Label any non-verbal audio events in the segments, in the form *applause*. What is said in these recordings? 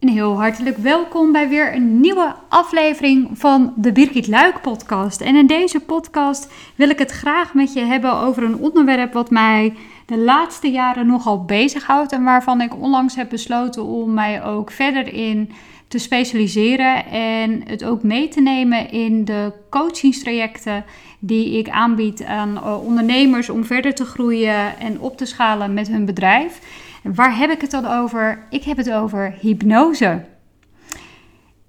Een heel hartelijk welkom bij weer een nieuwe aflevering van de Birgit Luik podcast. En in deze podcast wil ik het graag met je hebben over een onderwerp wat mij de laatste jaren nogal bezighoudt en waarvan ik onlangs heb besloten om mij ook verder in te specialiseren en het ook mee te nemen in de coachingstrajecten die ik aanbied aan eh, ondernemers om verder te groeien en op te schalen met hun bedrijf. Waar heb ik het dan over? Ik heb het over hypnose.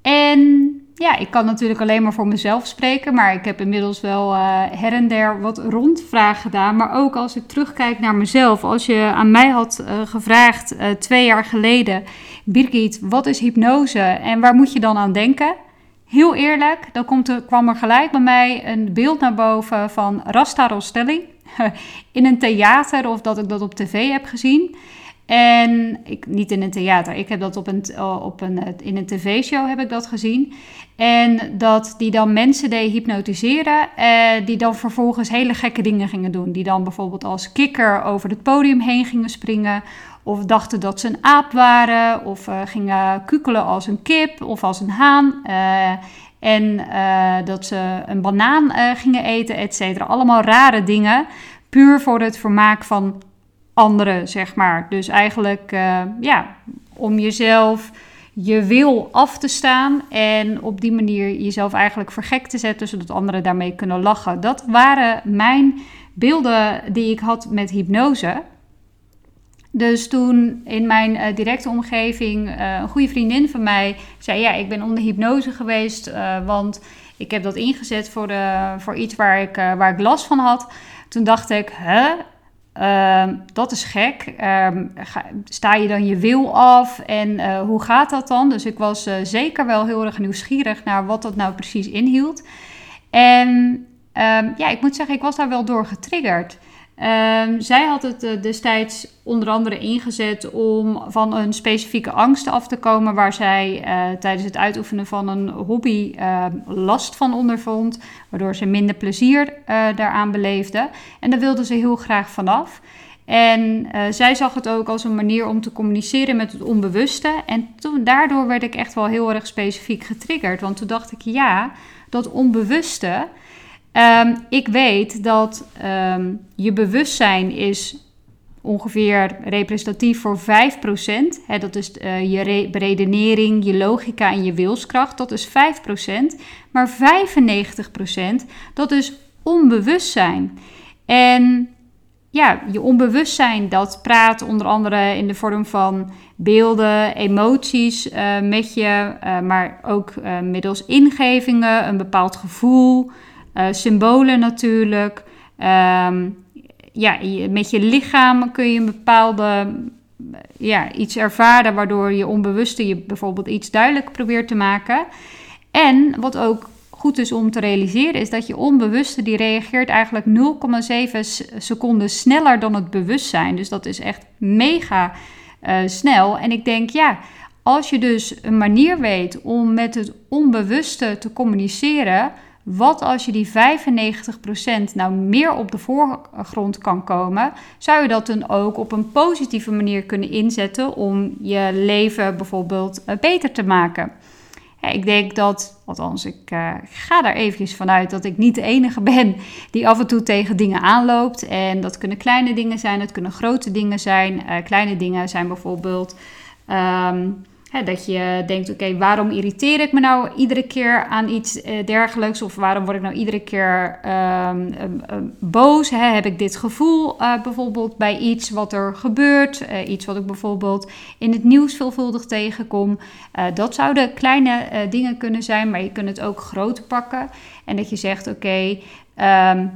En ja, ik kan natuurlijk alleen maar voor mezelf spreken, maar ik heb inmiddels wel uh, her en der wat rondvraag gedaan. Maar ook als ik terugkijk naar mezelf, als je aan mij had uh, gevraagd uh, twee jaar geleden, Birgit, wat is hypnose en waar moet je dan aan denken? Heel eerlijk, dan komt er, kwam er gelijk bij mij een beeld naar boven van Rasta Rostelli *laughs* in een theater of dat ik dat op tv heb gezien. En ik, niet in een theater, ik heb dat op een, op een, in een tv-show heb ik dat gezien. En dat die dan mensen deed hypnotiseren, eh, die dan vervolgens hele gekke dingen gingen doen. Die dan bijvoorbeeld als kikker over het podium heen gingen springen. Of dachten dat ze een aap waren. Of uh, gingen kukelen als een kip of als een haan. En dat ze een banaan gingen eten, et cetera. Allemaal rare dingen. Puur voor het vermaak van anderen, zeg maar. Dus eigenlijk, ja, om jezelf je wil af te staan en op die manier jezelf eigenlijk vergek te zetten, zodat anderen daarmee kunnen lachen. Dat waren mijn beelden die ik had met hypnose. Dus toen in mijn uh, directe omgeving uh, een goede vriendin van mij zei: Ja, ik ben onder hypnose geweest, want ik heb dat ingezet voor, de, voor iets waar ik, waar ik last van had. Toen dacht ik: Huh? Uh, dat is gek. Ga, sta je dan je wil af en uh, hoe gaat dat dan? Dus ik was uh, zeker wel heel erg nieuwsgierig naar wat dat nou precies inhield. En um, ja, ik moet zeggen, ik was daar wel door getriggerd. Um, zij had het uh, destijds onder andere ingezet om van een specifieke angst af te komen, waar zij uh, tijdens het uitoefenen van een hobby uh, last van ondervond, waardoor ze minder plezier daaraan beleefde. En daar wilde ze heel graag vanaf. En zij zag het ook als een manier om te communiceren met het onbewuste. En daardoor werd ik echt wel heel erg specifiek getriggerd. Want toen dacht ik, ja, dat onbewuste, Um, ik weet dat um, je bewustzijn is ongeveer representatief voor 5%. Hè, dat is uh, je beredenering, je logica en je wilskracht. Dat is 5%. Maar 95% dat is onbewustzijn. En ja, je onbewustzijn dat praat onder andere in de vorm van beelden, emoties uh, met je, uh, maar ook middels ingevingen, een bepaald gevoel. Uh, symbolen natuurlijk. Um, ja, met je lichaam kun je een bepaalde ja, iets ervaren waardoor je onbewuste je bijvoorbeeld iets duidelijk probeert te maken. En wat ook goed is om te realiseren is dat je onbewuste die reageert eigenlijk 0,7 seconden sneller dan het bewustzijn. Dus dat is echt mega uh, snel. En ik denk ja, als je dus een manier weet om met het onbewuste te communiceren wat als je die 95% nou meer op de voorgrond kan komen, zou je dat dan ook op een positieve manier kunnen inzetten om je leven bijvoorbeeld eh, beter te maken? Ik denk dat, althans, ik uh, ga daar eventjes vanuit dat ik niet de enige *laughs* ben die af en toe tegen dingen aanloopt. En dat kunnen kleine dingen zijn, dat kunnen grote dingen zijn. Uh, kleine dingen zijn bijvoorbeeld. Um, dat je denkt, oké, waarom irriteer ik me nou iedere keer aan iets eh, dergelijks? Of waarom word ik nou iedere keer um, um, boos? Hè? Heb ik dit gevoel uh, bijvoorbeeld bij iets wat er gebeurt? Uh, iets wat ik bijvoorbeeld in het nieuws veelvuldig tegenkom. dat zouden kleine dingen kunnen zijn, maar je kunt het ook groot pakken. En dat je zegt, oké, um,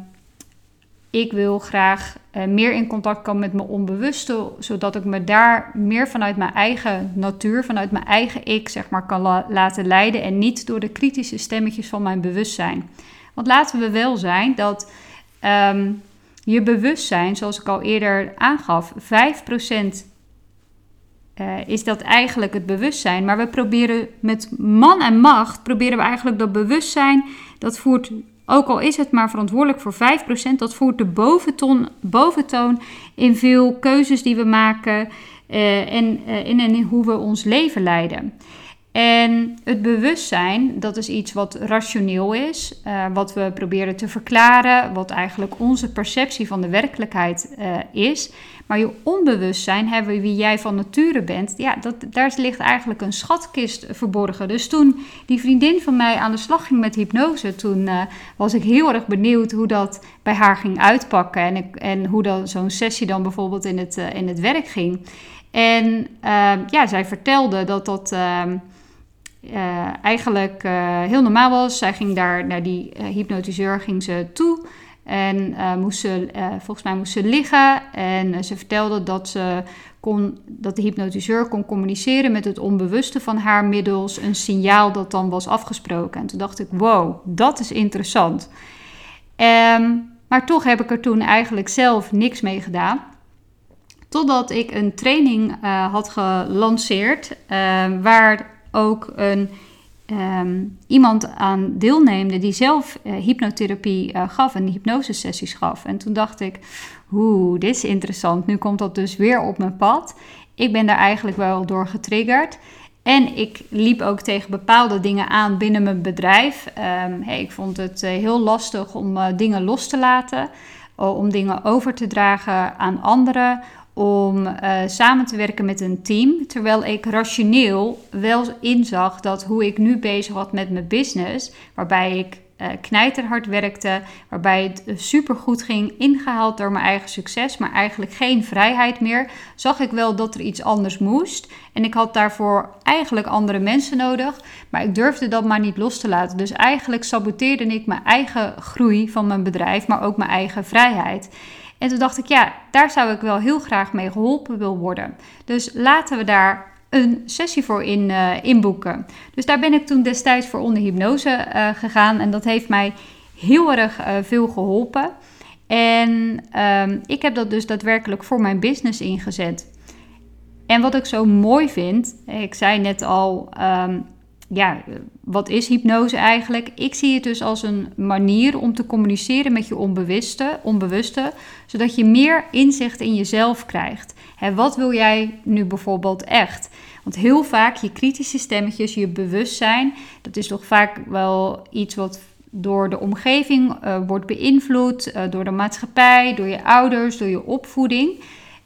ik wil graag uh, meer in contact komen met mijn onbewuste, zodat ik me daar meer vanuit mijn eigen natuur, vanuit mijn eigen ik, zeg maar, kan la laten leiden en niet door de kritische stemmetjes van mijn bewustzijn. Want laten we wel zijn dat um, je bewustzijn, zoals ik al eerder aangaf, 5% uh, eh, is dat eigenlijk het bewustzijn. Maar we proberen met man en macht, proberen we eigenlijk dat bewustzijn, dat voert ook al is het maar verantwoordelijk voor 5%, dat voert de boventoon, boventoon in veel keuzes die we maken. en, in en in hoe we ons leven leiden. En het bewustzijn, dat is iets wat rationeel is, uh, wat we proberen te verklaren, wat eigenlijk onze perceptie van de werkelijkheid uh, is. Maar je onbewustzijn, hebben wie jij van nature bent, ja, dat, daar ligt eigenlijk een schatkist verborgen. Dus toen die vriendin van mij aan de slag ging met hypnose, toen uh, was ik heel erg benieuwd hoe dat bij haar ging uitpakken en, ik, en hoe dat zo'n sessie dan bijvoorbeeld in het, in het werk ging. En ja, zij vertelde dat dat ehm, uh, eigenlijk uh, heel normaal was. Zij ging daar naar die uh, hypnotiseur ging ze toe. En moest ze, volgens mij moest ze liggen. En ze vertelde dat, ze kon, dat de hypnotiseur kon communiceren met het onbewuste van haar middels een signaal dat dan was afgesproken. En toen dacht ik, wow, dat is interessant. Um, maar toch heb ik er toen eigenlijk zelf niks mee gedaan. Totdat ik een training had gelanceerd waar ook een, ehm, iemand aan deelneemde die zelf uh, hypnotherapie uh, gaf en hypnosesessies gaf. En toen dacht ik, oeh, dit is interessant. Nu komt dat dus weer op mijn pad. Ik ben daar eigenlijk wel door getriggerd. En ik liep ook tegen bepaalde dingen aan binnen mijn bedrijf. Um, hey, ik vond het uh, heel lastig om dingen los te laten, om dingen over te dragen aan anderen, om uh, samen te werken met een team. Terwijl ik rationeel wel inzag dat hoe ik nu bezig was met mijn business, waarbij ik uh, knijterhard werkte, waarbij het uh, supergoed ging, ingehaald door mijn eigen succes, maar eigenlijk geen vrijheid meer, zag ik wel dat er iets anders moest. En ik had daarvoor eigenlijk andere mensen nodig, maar ik durfde dat maar niet los te laten. Dus eigenlijk saboteerde ik mijn eigen groei van mijn bedrijf, maar ook mijn eigen vrijheid. En toen dacht ik, ja, daar zou ik wel heel graag mee geholpen wil worden. Dus laten we daar een sessie voor in, uh, inboeken. Dus daar ben ik toen destijds voor onder hypnose uh, gegaan. En dat heeft mij heel erg uh, veel geholpen. En um, ik heb dat dus daadwerkelijk voor mijn business ingezet. En wat ik zo mooi vind, ik zei net al, um, ja, wat is hypnose eigenlijk? Ik zie het dus als een manier om te communiceren met je onbewuste, onbewuste zodat je meer inzicht in jezelf krijgt. Wat wil jij nu bijvoorbeeld echt? Want heel vaak je kritische stemmetjes, je bewustzijn, dat is toch vaak wel iets wat door de omgeving uh, wordt beïnvloed, uh, door de maatschappij, door je ouders, door je opvoeding.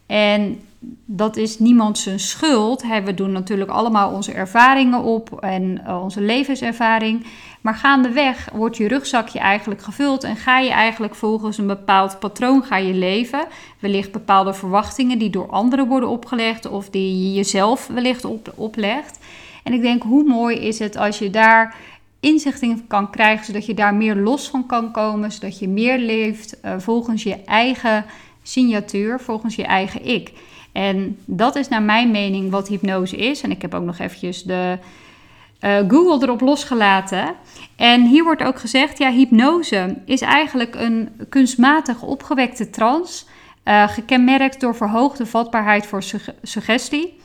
En dat is niemand zijn schuld. We doen natuurlijk allemaal onze ervaringen op en uh, onze levenservaring. Maar gaandeweg wordt je rugzakje eigenlijk gevuld en ga je eigenlijk volgens een bepaald patroon ga je leven. Wellicht bepaalde verwachtingen die door anderen worden opgelegd of die je jezelf wellicht op, oplegt. En ik denk, hoe mooi is het als je daar inzicht in kan krijgen, zodat je daar meer los van kan komen, zodat je meer leeft uh, volgens je eigen signatuur, volgens je eigen ik. En dat is naar mijn mening wat hypnose is. En ik heb ook nog eventjes de uh, Google erop losgelaten. En hier wordt ook gezegd, ja, hypnose is eigenlijk een kunstmatig opgewekte trance, uh, gekenmerkt door verhoogde vatbaarheid voor suggestie.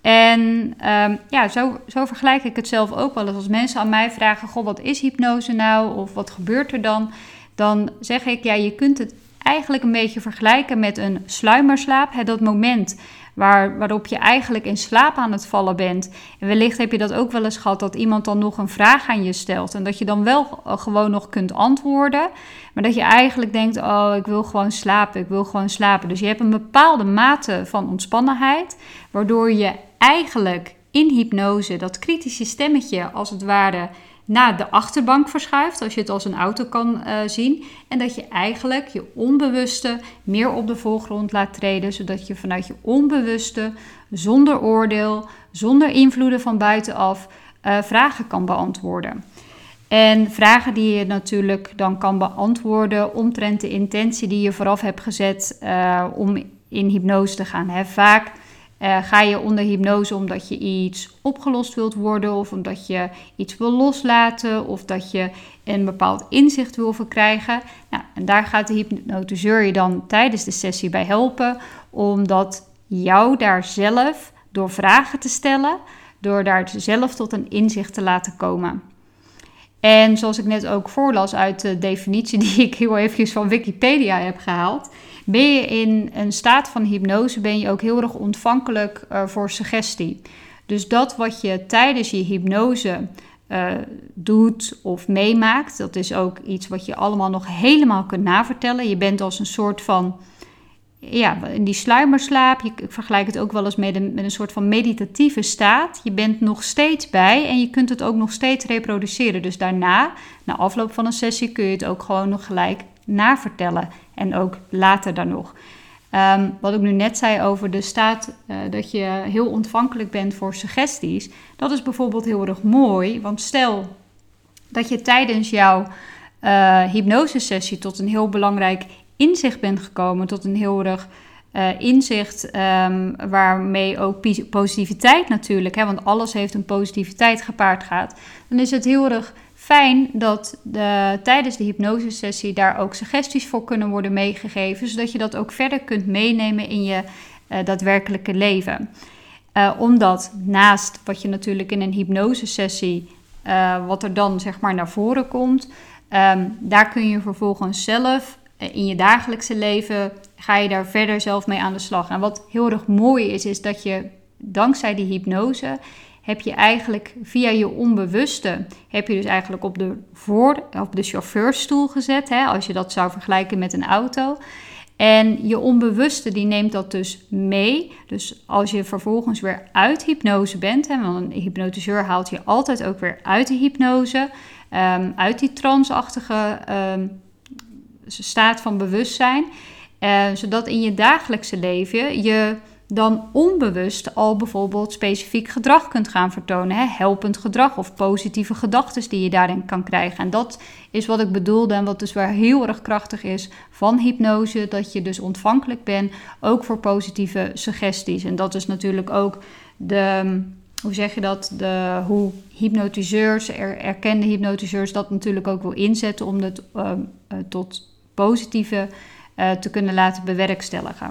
En um, ja, zo, zo vergelijk ik het zelf ook wel eens. Als mensen aan mij vragen, goh, wat is hypnose nou? Of wat gebeurt er dan? Dan zeg ik, ja, je kunt het eigenlijk een beetje vergelijken met een sluimerslaap. Hè, dat moment waar, waarop je eigenlijk in slaap aan het vallen bent. En wellicht heb je dat ook wel eens gehad dat iemand dan nog een vraag aan je stelt. En dat je dan wel eh, gewoon nog kunt antwoorden. Maar dat je eigenlijk denkt: Oh, ik wil gewoon slapen, ik wil gewoon slapen. Dus je hebt een bepaalde mate van ontspannenheid, waardoor je eigenlijk in hypnose dat kritische stemmetje als het ware naar de achterbank verschuift, als je het als een auto kan uh, zien. En dat je eigenlijk je onbewuste meer op de voorgrond laat treden, zodat je vanuit je onbewuste, zonder oordeel, zonder invloeden van buitenaf, uh, vragen kan beantwoorden. En vragen die je natuurlijk dan kan beantwoorden omtrent de intentie die je vooraf hebt gezet uh, om in hypnose te gaan. Hè. Vaak uh, ga je onder hypnose omdat je iets opgelost wilt worden, of omdat je iets wil loslaten, of dat je een bepaald inzicht wil verkrijgen. Nou, en daar gaat de hypnotiseur je dan tijdens de sessie bij helpen, omdat jou daar zelf door vragen te stellen, door daar zelf tot een inzicht te laten komen. En zoals ik net ook voorlas uit de definitie die ik heel eventjes van Wikipedia heb gehaald, Ben je in een staat van hypnose, ben je ook heel erg ontvankelijk uh, voor suggestie. Dus dat wat je tijdens je hypnose uh, doet of meemaakt, dat is ook iets wat je allemaal nog helemaal kunt navertellen. Je bent als een soort van ja, in die sluimerslaap, ik vergelijk het ook wel eens met een, met een soort van meditatieve staat. Je bent nog steeds bij en je kunt het ook nog steeds reproduceren. Dus daarna, na afloop van een sessie, kun je het ook gewoon nog gelijk navertellen. En ook later dan nog. Um, wat ik nu net zei over de staat uh, dat je heel ontvankelijk bent voor suggesties. Dat is bijvoorbeeld heel erg mooi. Want stel dat je tijdens jouw uh, hypnosesessie tot een heel belangrijk inzicht bent gekomen, tot een heel erg uh, inzicht um, waarmee ook positiviteit natuurlijk, hè, want alles heeft een positiviteit gepaard gaat, dan is het heel erg fijn dat de, tijdens de hypnosesessie daar ook suggesties voor kunnen worden meegegeven, zodat je dat ook verder kunt meenemen in je uh, daadwerkelijke leven. Uh, omdat naast wat je natuurlijk in een hypnosesessie, wat er dan zeg maar naar voren komt, um, daar kun je vervolgens zelf eh, in je dagelijkse leven ga je daar verder zelf mee aan de slag. En wat heel erg mooi is, is dat je dankzij die hypnose heb je eigenlijk via je onbewuste, heb je dus eigenlijk op de, voor, op de chauffeurstoel gezet, hè, als je dat zou vergelijken met een auto. En je onbewuste die neemt dat dus mee. Dus als je vervolgens weer uit hypnose bent, hè, want een hypnotiseur haalt je altijd ook weer uit de hypnose, um, uit die transachtige um, staat van bewustzijn. Uh, zodat in je dagelijkse leven je dan onbewust al bijvoorbeeld specifiek gedrag kunt gaan vertonen. Hè? Helpend gedrag of positieve gedachten die je daarin kan krijgen. En dat is wat ik bedoelde en wat dus wel heel erg krachtig is van hypnose. Dat je dus ontvankelijk bent ook voor positieve suggesties. En dat is natuurlijk ook de, hoe zeg je dat, de, hoe hypnotiseurs, er, erkende hypnotiseurs dat natuurlijk ook wil inzetten om het uh, uh, tot positieve uh, te kunnen laten bewerkstelligen.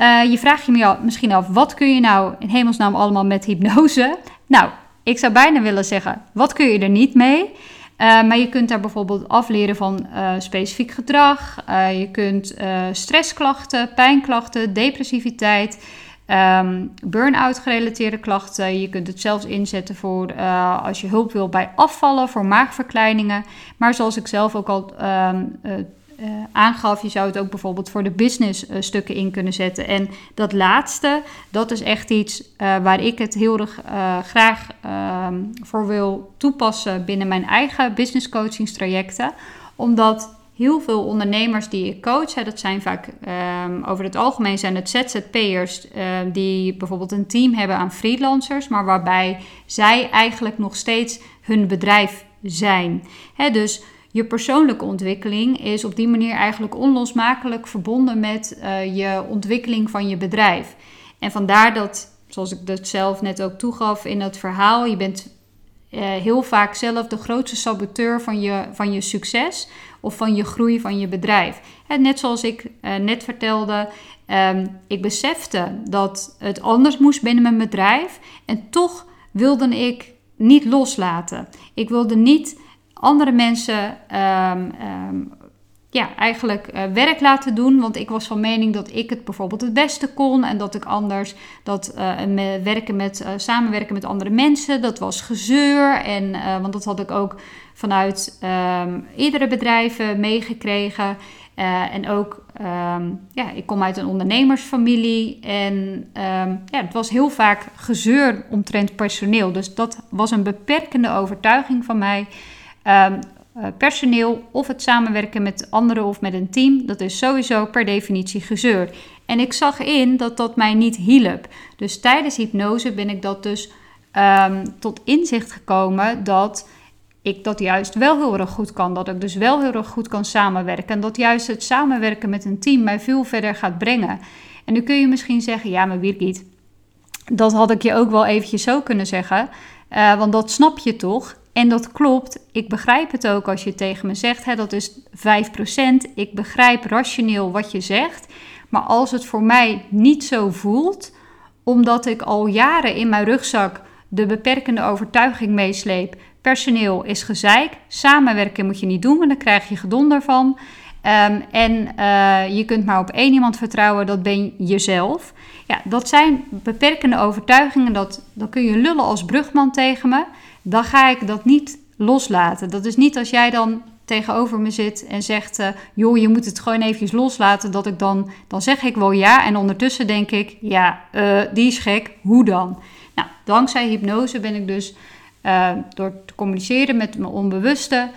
Uh, je vraagt je misschien af, wat kun je nou in hemelsnaam allemaal met hypnose? *laughs* Nou, ik zou bijna willen zeggen, wat kun je er niet mee? Uh, maar je kunt daar bijvoorbeeld afleren van uh, specifiek gedrag. je kunt stressklachten, pijnklachten, depressiviteit, um, burn-out gerelateerde klachten. Je kunt het zelfs inzetten voor als je hulp wil bij afvallen, voor maagverkleiningen. Maar zoals ik zelf ook al um, uh, aangaf, je zou het ook bijvoorbeeld voor de business uh, stukken in kunnen zetten. En dat laatste, dat is echt iets uh, waar ik het heel erg graag ehm, voor wil toepassen binnen mijn eigen business coachingstrajecten. Omdat heel veel ondernemers die ik coach, dat zijn vaak um, over het algemeen zijn het ZZP'ers die bijvoorbeeld een team hebben aan freelancers, maar waarbij zij eigenlijk nog steeds hun bedrijf zijn. Hè, dus je persoonlijke ontwikkeling is op die manier eigenlijk onlosmakelijk verbonden met uh, je ontwikkeling van je bedrijf. En vandaar dat, zoals ik dat zelf net ook toegaf in het verhaal, je bent uh, heel vaak zelf de grootste saboteur van je, van je succes of van je groei van je bedrijf. En net zoals ik uh, net vertelde, um, ik besefte dat het anders moest binnen mijn bedrijf en toch wilde ik niet loslaten. Ik wilde niet andere mensen um, ja, eigenlijk uh, werk laten doen. Want ik was van mening dat ik het bijvoorbeeld het beste kon. En dat ik anders dat uh, werken met, uh, samenwerken met andere mensen, dat was gezeur. En, want dat had ik ook vanuit um, iedere bedrijven meegekregen. en ook, ja, ik kom uit een ondernemersfamilie. En ja, het was heel vaak gezeur omtrent personeel. Dus dat was een beperkende overtuiging van mij. Um, personeel of het samenwerken met anderen of met een team, dat is sowieso per definitie gezeur. En ik zag in dat dat mij niet hielp. Dus tijdens hypnose ben ik dat dus um, tot inzicht gekomen dat ik dat juist wel heel erg goed kan. Dat ik dus wel heel erg goed kan samenwerken. En dat juist het samenwerken met een team mij veel verder gaat brengen. En nu kun je misschien zeggen, ja, maar Birgit, dat had ik je ook wel eventjes zo kunnen zeggen. Uh, want dat snap je toch? En dat klopt. Ik begrijp het ook als je tegen me zegt, hè, dat is 5%. Ik begrijp rationeel wat je zegt. Maar als het voor mij niet zo voelt, omdat ik al jaren in mijn rugzak de beperkende overtuiging meesleep. Personeel is gezeik, samenwerken moet je niet doen, want dan krijg je gedonder van. Ehm, en eh, je kunt maar op één iemand vertrouwen, dat ben jezelf. Ja, dat zijn beperkende overtuigingen. Dat, dan kun je lullen als brugman tegen me. Dan ga ik dat niet loslaten. Dat is niet als jij dan tegenover me zit en zegt: uh, joh, je moet het gewoon eventjes loslaten. Dat ik dan, dan zeg ik wel ja. En ondertussen denk ik: ja, uh, die is gek. Hoe dan? Nou, dankzij hypnose ben ik dus door te communiceren met mijn onbewuste,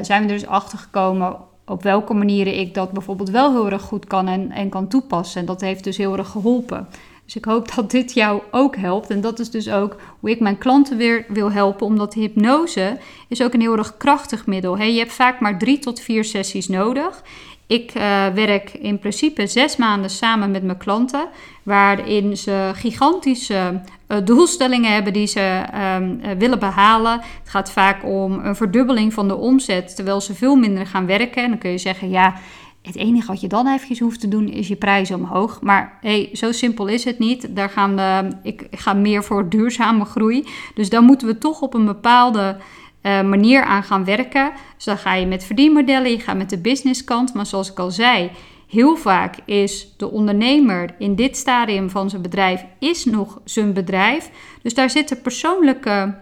zijn we er dus achter gekomen op welke manieren ik dat bijvoorbeeld wel heel erg goed kan en, en kan toepassen. En dat heeft dus heel erg geholpen. Dus ik hoop *laughs* dat dit jou ook helpt. En dat is dus ook hoe ik mijn klanten weer wil helpen. Omdat hypnose is ook een heel erg krachtig middel. Hey, je hebt vaak maar drie tot vier sessies nodig. Ik uh, werk in principe zes maanden samen met mijn klanten, waarin ze gigantische doelstellingen hebben die ze um, uh, willen behalen. Het gaat vaak om een verdubbeling van de omzet, terwijl ze veel minder gaan werken. En dan kun je zeggen, ja, het enige wat je dan eventjes hoeft te doen is je prijzen omhoog. Maar hey, zo simpel is het niet. Daar gaan we, ik ga meer voor duurzame groei. Dus dan moeten we toch op een bepaalde uh, manier aan gaan werken. Dus dan ga je met verdienmodellen, je gaat met de businesskant. Maar zoals ik al zei, heel vaak is de ondernemer in dit stadium van zijn bedrijf is nog zijn bedrijf. Dus daar zitten persoonlijke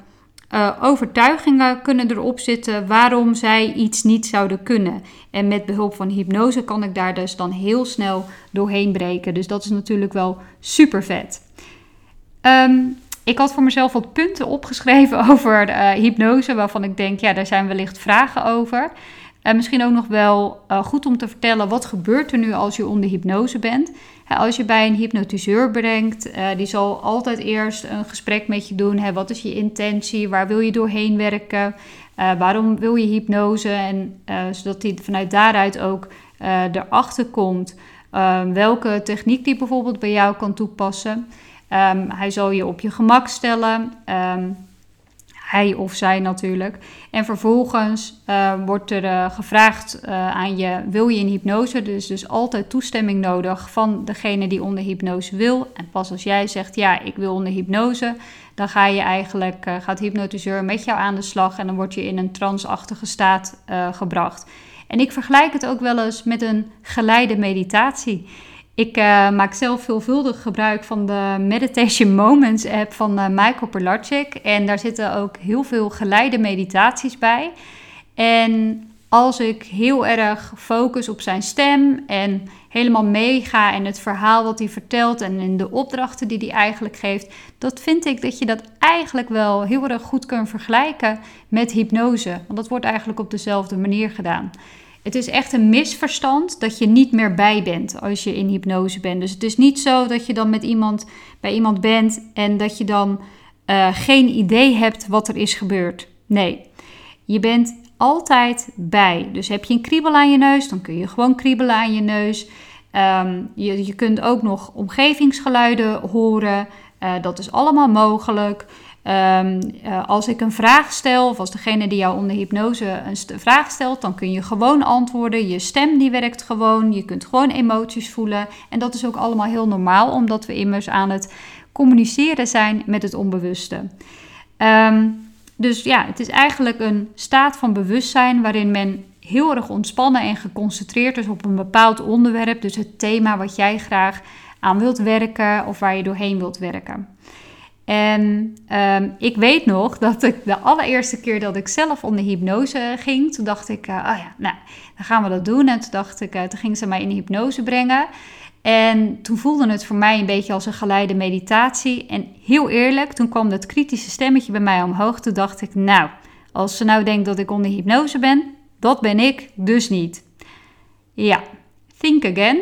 uh, overtuigingen kunnen erop zitten waarom zij iets niet zouden kunnen. En met behulp van hypnose kan ik daar dus dan heel snel doorheen breken. Dus dat is natuurlijk wel super vet. Um, ik had voor mezelf wat punten opgeschreven *laughs* over uh, hypnose, waarvan ik denk, ja, daar zijn wellicht vragen over. En misschien ook nog wel uh, goed om te vertellen, wat gebeurt er nu als je onder hypnose bent? als je bij een hypnotiseur brengt, uh, die zal altijd eerst een gesprek met je doen. Wat is je intentie? Waar wil je doorheen werken? waarom wil je hypnose? En zodat hij vanuit daaruit ook erachter komt welke techniek die bijvoorbeeld bij jou kan toepassen. Um, hij zal je op je gemak stellen. Um, hij of zij natuurlijk. En vervolgens uh, wordt er uh, gevraagd uh, aan je: wil je in hypnose? Dus, dus altijd toestemming nodig van degene die onder hypnose wil. En pas als jij zegt: ja, ik wil onder hypnose, dan ga je eigenlijk, gaat de hypnotiseur met jou aan de slag en dan word je in een transachtige staat gebracht. En ik vergelijk het ook wel eens met een geleide meditatie. Ik uh, maak zelf veelvuldig gebruik van de Meditation Moments app van uh, Michael Perlacic. En daar zitten ook heel veel geleide meditaties bij. En als ik heel erg focus op zijn stem en helemaal meega in het verhaal wat hij vertelt en in de opdrachten die hij eigenlijk geeft, dat vind ik dat je dat eigenlijk wel heel erg goed kunt vergelijken met hypnose. Want dat wordt eigenlijk op dezelfde manier gedaan. Het is echt een misverstand dat je niet meer bij bent als je in hypnose bent. Dus het is niet zo dat je dan met iemand bij iemand bent en dat je dan uh, geen idee hebt wat er is gebeurd. Nee, je bent altijd bij. Dus heb je een kriebel aan je neus, dan kun je gewoon kriebelen aan je neus. Um, je, je kunt ook nog omgevingsgeluiden horen. Uh, dat is allemaal mogelijk. Um, uh, als ik een vraag stel, of als degene die jou onder hypnose een vraag stelt, dan kun je gewoon antwoorden. Je stem die werkt gewoon, je kunt gewoon emoties voelen. En dat is ook allemaal heel normaal, omdat we immers aan het communiceren zijn met het onbewuste. Um, dus ja, het is eigenlijk een staat van bewustzijn waarin men heel erg ontspannen en geconcentreerd is op een bepaald onderwerp. Dus het thema wat jij graag aan wilt werken of waar je doorheen wilt werken. En um, ik weet nog dat ik de allereerste keer dat ik zelf onder hypnose ging, toen dacht ik, uh, oh ja, nou, dan gaan we dat doen. En toen dacht ik, uh, toen ging ze mij in hypnose brengen. En toen voelde het voor mij een beetje als een geleide meditatie. En heel eerlijk, toen kwam dat kritische stemmetje bij mij omhoog. Toen dacht ik, nou, als ze nou denkt dat ik onder hypnose ben, dat ben ik dus niet. Ja, think again.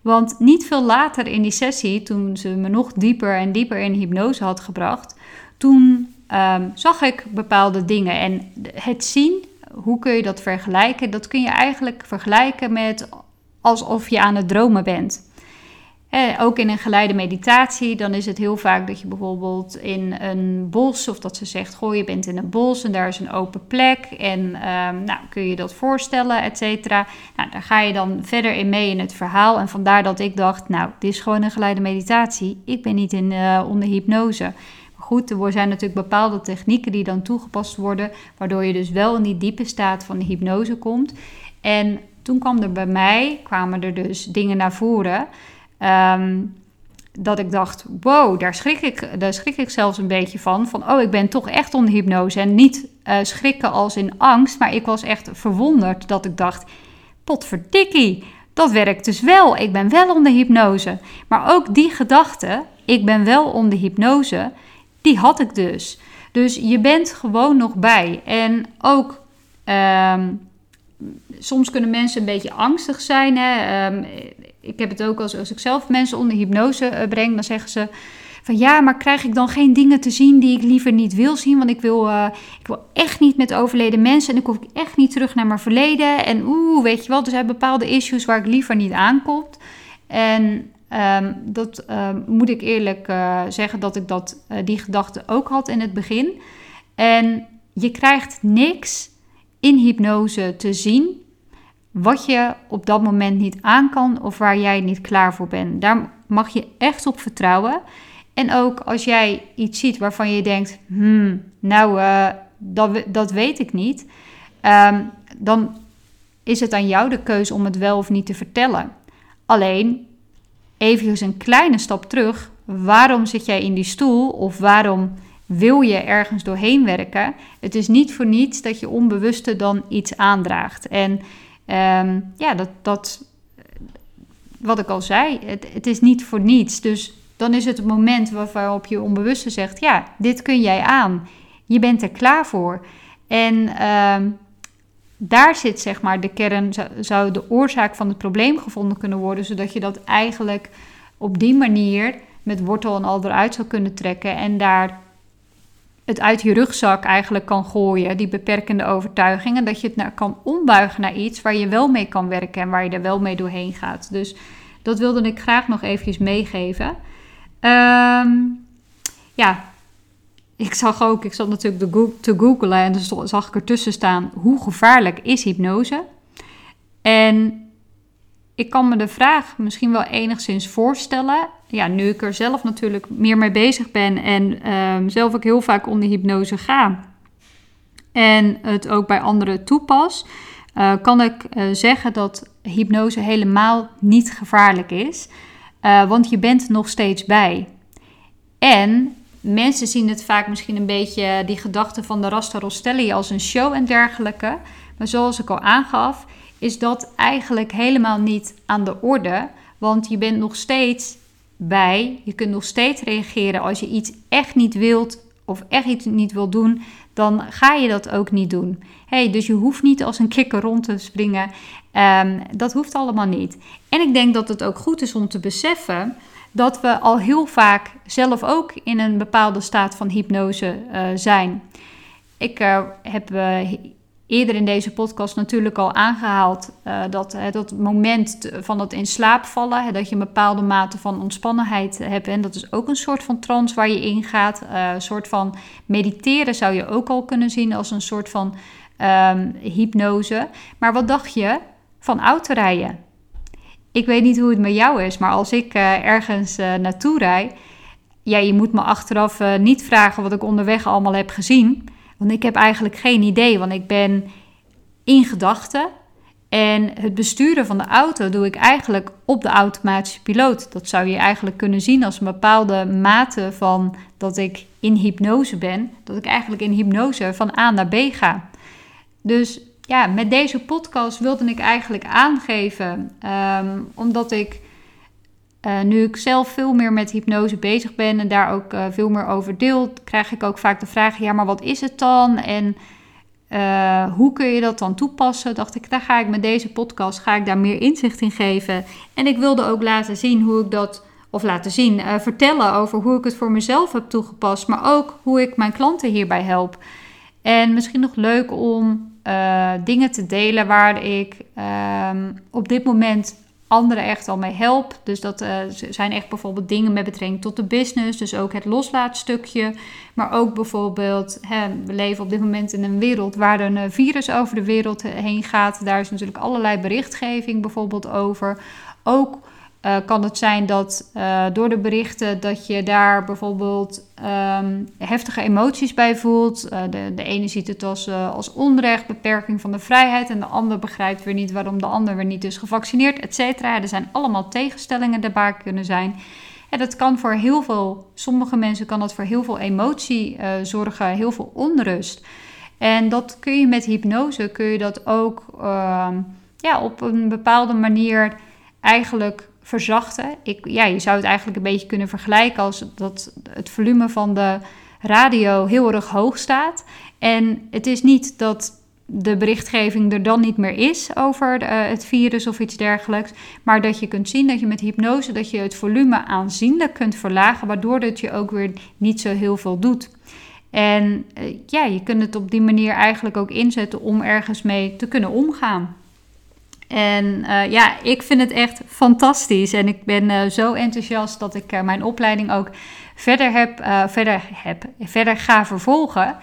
Want niet veel later in die sessie, toen ze me nog dieper en dieper in hypnose had gebracht, toen um, zag ik bepaalde dingen. En het zien, hoe kun je dat vergelijken? Dat kun je eigenlijk vergelijken met alsof je aan het dromen bent. Eh, ook in een geleide meditatie, dan is het heel vaak dat je bijvoorbeeld in een bos, of dat ze zegt, goh, je bent in een bos en daar is een open plek. En um, nou, kun je dat voorstellen, et cetera. Nou, daar ga je dan verder in mee in het verhaal. En vandaar dat ik dacht, nou, dit is gewoon een geleide meditatie. Ik ben niet in, uh, onder hypnose. Maar goed, er zijn natuurlijk bepaalde technieken die dan toegepast worden, waardoor je dus wel in die diepe staat van de hypnose komt. En toen kwam er bij mij, kwamen er dus dingen naar voren. Ehm, dat ik dacht, wow, daar schrik, ik, daar schrik ik zelfs een beetje van. Van, oh, ik ben toch echt onder hypnose. En niet uh, schrikken als in angst, maar ik was echt verwonderd dat ik dacht, potverdikkie, dat werkt dus wel. Ik ben wel onder hypnose. Maar ook die gedachte, ik ben wel onder hypnose, die had ik dus. Dus je bent gewoon nog bij. En ook ehm, soms kunnen mensen een beetje angstig zijn. Hè? Ehm, ik heb het ook als, als ik zelf mensen onder hypnose uh, breng, dan zeggen ze van ja, maar krijg ik dan geen dingen te zien die ik liever niet wil zien? Want ik wil, uh, ik wil echt niet met overleden mensen en ik hoef echt niet terug naar mijn verleden. En oeh, weet je wel, er zijn bepaalde issues waar ik liever niet aankom. En um, dat um, moet ik eerlijk uh, zeggen dat ik dat, die gedachte ook had in het begin. En je krijgt niks in hypnose te zien wat je op dat moment niet aan kan of waar jij niet klaar voor bent. Daar mag je echt op vertrouwen. En ook als jij iets ziet waarvan je denkt, hmm, nou, uh, dat, dat weet ik niet, um, dan is het aan jou de keuze om het wel of niet te vertellen. Alleen, even een kleine stap terug. Waarom zit jij in die stoel of waarom wil je ergens doorheen werken? Het is niet voor niets dat je onbewuste dan iets aandraagt. En um, ja, dat, dat, wat ik al zei, het, het is niet voor niets. Dus dan is het het moment waarop je onbewuste zegt: Ja, dit kun jij aan. Je bent er klaar voor. En uh, daar zit zeg maar de kern, zou de oorzaak van het probleem gevonden kunnen worden, zodat je dat eigenlijk op die manier met wortel en al eruit zou kunnen trekken en daar het uit je rugzak eigenlijk kan gooien, die beperkende overtuigingen, dat je het naar, kan ombuigen naar iets waar je wel mee kan werken en waar je er wel mee doorheen gaat. Dus dat wilde ik graag nog eventjes meegeven. Um, ja, ik zag ook, ik zat natuurlijk te googlen en dan zag ik ertussen staan, hoe gevaarlijk is hypnose? En ik kan me de vraag misschien wel enigszins voorstellen. Ja, nu ik er zelf natuurlijk meer mee bezig ben en um, zelf ook heel vaak onder hypnose ga en het ook bij anderen toepas, uh, kan ik uh, zeggen dat hypnose helemaal niet gevaarlijk is. Uh, want je bent nog steeds bij. En mensen zien het vaak misschien een beetje, die gedachte van de Rasta Rostelli, als een show en dergelijke. Maar zoals ik al aangaf, is dat eigenlijk helemaal niet aan de orde. Want je bent nog steeds bij. Je kunt nog steeds reageren als je iets echt niet wilt of echt iets niet wil doen. Dan ga je dat ook niet doen. Hey, dus je hoeft niet als een kikker rond te springen. Um, dat hoeft allemaal niet. En ik denk dat het ook goed is om te beseffen dat we al heel vaak zelf ook in een bepaalde staat van hypnose uh, zijn. Ik uh, heb uh, eerder in deze podcast natuurlijk al aangehaald dat dat moment van het in slaap vallen, dat je een bepaalde mate van ontspannenheid hebt. En dat is ook een soort van trance waar je in gaat. een soort van mediteren zou je ook al kunnen zien als een soort van um, hypnose. Maar wat dacht je van autorijden? Ik weet niet hoe het met jou is, maar als ik uh, ergens naartoe rijd, ja, je moet me achteraf niet vragen wat ik onderweg allemaal heb gezien. Want ik heb eigenlijk geen idee, want ik ben in gedachten. En het besturen van de auto doe ik eigenlijk op de automatische piloot. Dat zou je eigenlijk kunnen zien als een bepaalde mate van dat ik in hypnose ben. Dat ik eigenlijk in hypnose van A naar B ga. Dus ja, met deze podcast wilde ik eigenlijk aangeven, um, omdat ik uh, nu ik zelf veel meer met hypnose bezig ben en daar ook uh, veel meer over deel, krijg ik ook vaak de vraag: ja, maar wat is het dan? En uh, hoe kun je dat dan toepassen? Dacht ik, daar ga ik met deze podcast ga ik daar meer inzicht in geven. En ik wilde ook laten zien hoe ik dat, of laten zien, vertellen over hoe ik het voor mezelf heb toegepast, maar ook hoe ik mijn klanten hierbij help. En misschien nog leuk om dingen te delen waar ik um, op dit moment anderen echt al mee help. Dus dat uh, zijn echt bijvoorbeeld dingen met betrekking tot de business. Dus ook het loslaatstukje. Maar ook bijvoorbeeld, hè, we leven op dit moment in een wereld waar een uh, virus over de wereld heen gaat. Daar is natuurlijk allerlei berichtgeving bijvoorbeeld over. Ook uh, kan het zijn dat uh, door de berichten dat je daar bijvoorbeeld um, heftige emoties bij voelt. Uh, de, de ene ziet het als, als onrecht, beperking van de vrijheid. En de ander begrijpt weer niet waarom de ander weer niet is gevaccineerd, et cetera. Er zijn allemaal tegenstellingen daarbij kunnen zijn. En dat kan voor heel veel, sommige mensen kan dat voor heel veel emotie zorgen, heel veel onrust. En dat kun je met hypnose, kun je dat ook ehm, ja, op een bepaalde manier eigenlijk verzachten. Ik, ja, je zou het eigenlijk een beetje kunnen vergelijken als dat het volume van de radio heel erg hoog staat. En het is niet dat de berichtgeving er dan niet meer is over uh, het virus of iets dergelijks. Maar dat je kunt zien dat je met hypnose dat je het volume aanzienlijk kunt verlagen, waardoor het je ook weer niet zo heel veel doet. En uh, ja, je kunt het op die manier eigenlijk ook inzetten om ergens mee te kunnen omgaan. En uh, ja, ik vind het echt fantastisch. En ik ben uh, zo enthousiast dat ik uh, mijn opleiding ook verder, heb, verder, heb, verder ga vervolgen.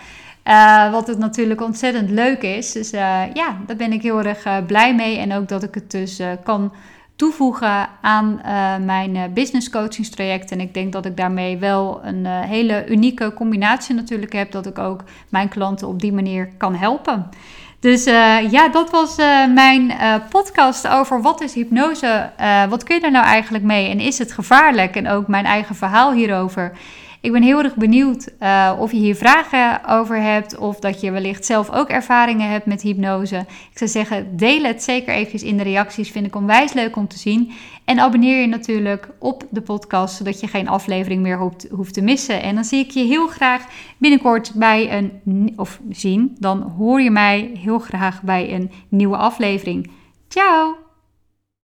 wat het natuurlijk ontzettend leuk is. Dus ja, daar ben ik heel erg blij mee. En ook dat ik het dus kan toevoegen aan mijn business coachingstraject. En ik denk dat ik daarmee wel een hele unieke combinatie natuurlijk heb. Dat ik ook mijn klanten op die manier kan helpen. Dus uh, ja, dat was uh, mijn uh, podcast over wat is hypnose, wat kun je er nou eigenlijk mee en is het gevaarlijk? En ook mijn eigen verhaal hierover. Ik ben heel erg benieuwd uh, of je hier vragen over hebt of dat je wellicht zelf ook ervaringen hebt met hypnose. Ik zou zeggen, deel het zeker eventjes in de reacties. Vind ik onwijs leuk om te zien. En abonneer je natuurlijk op de podcast, zodat je geen aflevering meer hoeft, hoeft te missen. En dan zie ik je heel graag binnenkort bij een, of zien, dan hoor je mij heel graag bij een nieuwe aflevering. Ciao!